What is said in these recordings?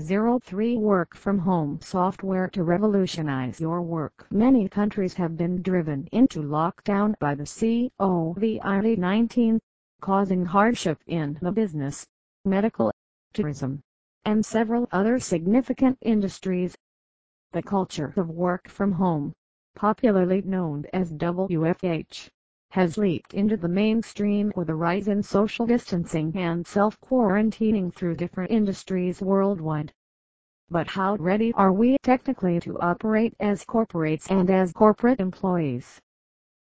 03 Work from home software to revolutionize your work. Many countries have been driven into lockdown by the COVID-19, causing hardship in the business, medical, tourism, and several other significant industries. The culture of work from home, popularly known as WFH, has leaked into the mainstream with a rise in social distancing and self-quarantining through different industries worldwide. But how ready are we technically to operate as corporates and as corporate employees?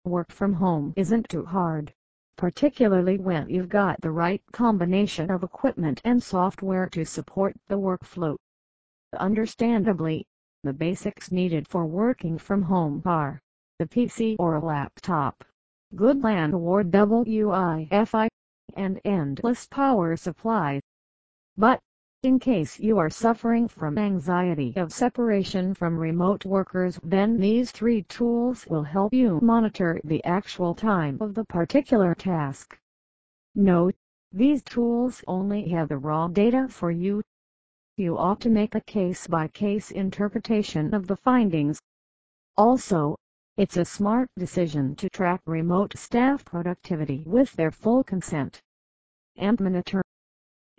Work from home isn't too hard, particularly when you've got the right combination of equipment and software to support the workflow. Understandably, the basics needed for working from home are the PC or a laptop, good LAN or WI-FI, and endless power supply. But, in case you are suffering from anxiety of separation from remote workers then these three tools will help you monitor the actual time of the particular task. Note, these tools only have the raw data for you. You ought to make a case-by-case -case interpretation of the findings. Also, it's a smart decision to track remote staff productivity with their full consent. EmpMonitor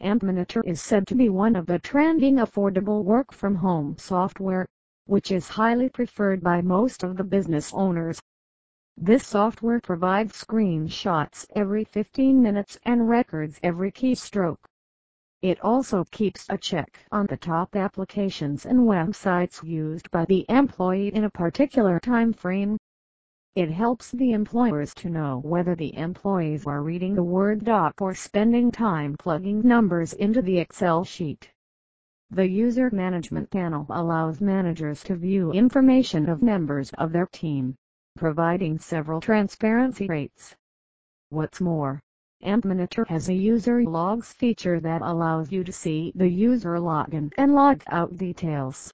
EmpMonitor is said to be one of the trending affordable work-from-home software, which is highly preferred by most of the business owners. This software provides screenshots every 15 minutes and records every keystroke. It also keeps a check on the top applications and websites used by the employee in a particular time frame. It helps the employers to know whether the employees are reading the Word doc or spending time plugging numbers into the Excel sheet. The User Management Panel allows managers to view information of members of their team, providing several transparency rates. What's more, EmpMonitor has a user logs feature that allows you to see the user login and logout details.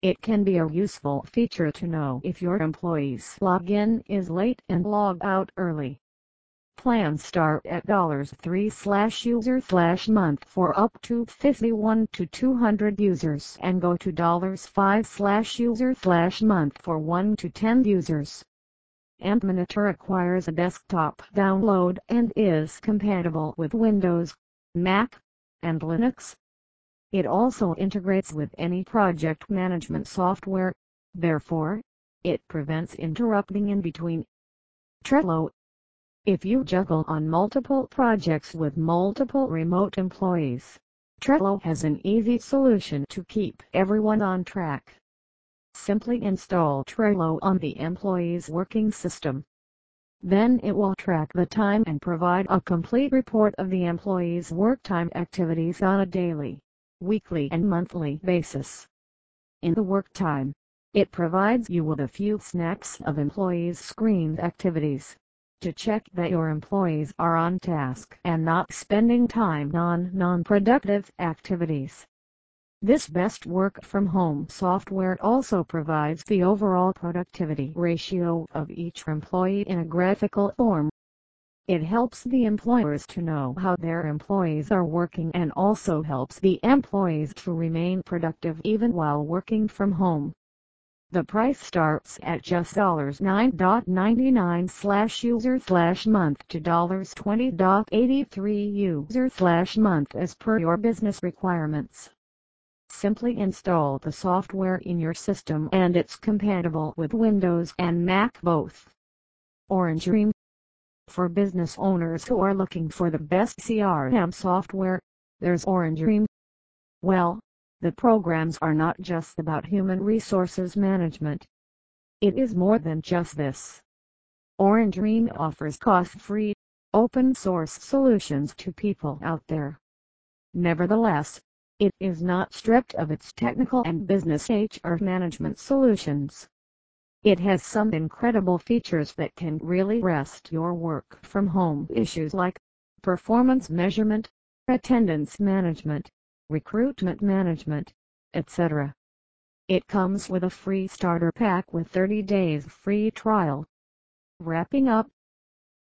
It can be a useful feature to know if your employee's login is late and log out early. Plans start at $3 slash user slash month for up to 51 to 200 users and go to $5 slash user slash month for 1 to 10 users. EmpMonitor requires a desktop download and is compatible with Windows, Mac, and Linux. It also integrates with any project management software, therefore, it prevents interrupting in between. Trello If you juggle on multiple projects with multiple remote employees, Trello has an easy solution to keep everyone on track. Simply install Trello on the employee's working system. Then it will track the time and provide a complete report of the employee's work time activities on a daily, weekly and monthly basis. In the work time, it provides you with a few snaps of employees' screened activities to check that your employees are on task and not spending time on non-productive activities. This best work from home software also provides the overall productivity ratio of each employee in a graphical form. It helps the employers to know how their employees are working and also helps the employees to remain productive even while working from home. The price starts at just $9.99 slash user slash month to $20.83 user slash month as per your business requirements. Simply install the software in your system and it's compatible with Windows and Mac both. Orange Dream For business owners who are looking for the best CRM software, there's Orange Dream. Well, the programs are not just about human resources management. It is more than just this. Orange Dream offers cost-free, open-source solutions to people out there. Nevertheless, it is not stripped of its technical and business HR management solutions. It has some incredible features that can really rest your work from home issues like performance measurement, attendance management, recruitment management, etc. It comes with a free starter pack with 30 days free trial. Wrapping up,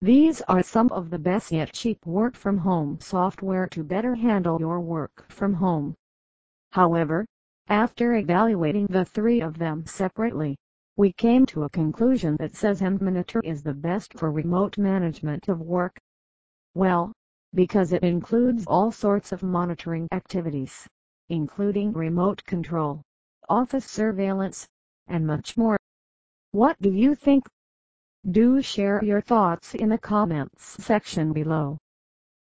these are some of the best yet cheap work from home software to better handle your work from home. However, after evaluating the three of them separately, we came to a conclusion that says Monitor is the best for remote management of work. Well, because it includes all sorts of monitoring activities, including remote control, office surveillance, and much more. What do you think? Do share your thoughts in the comments section below.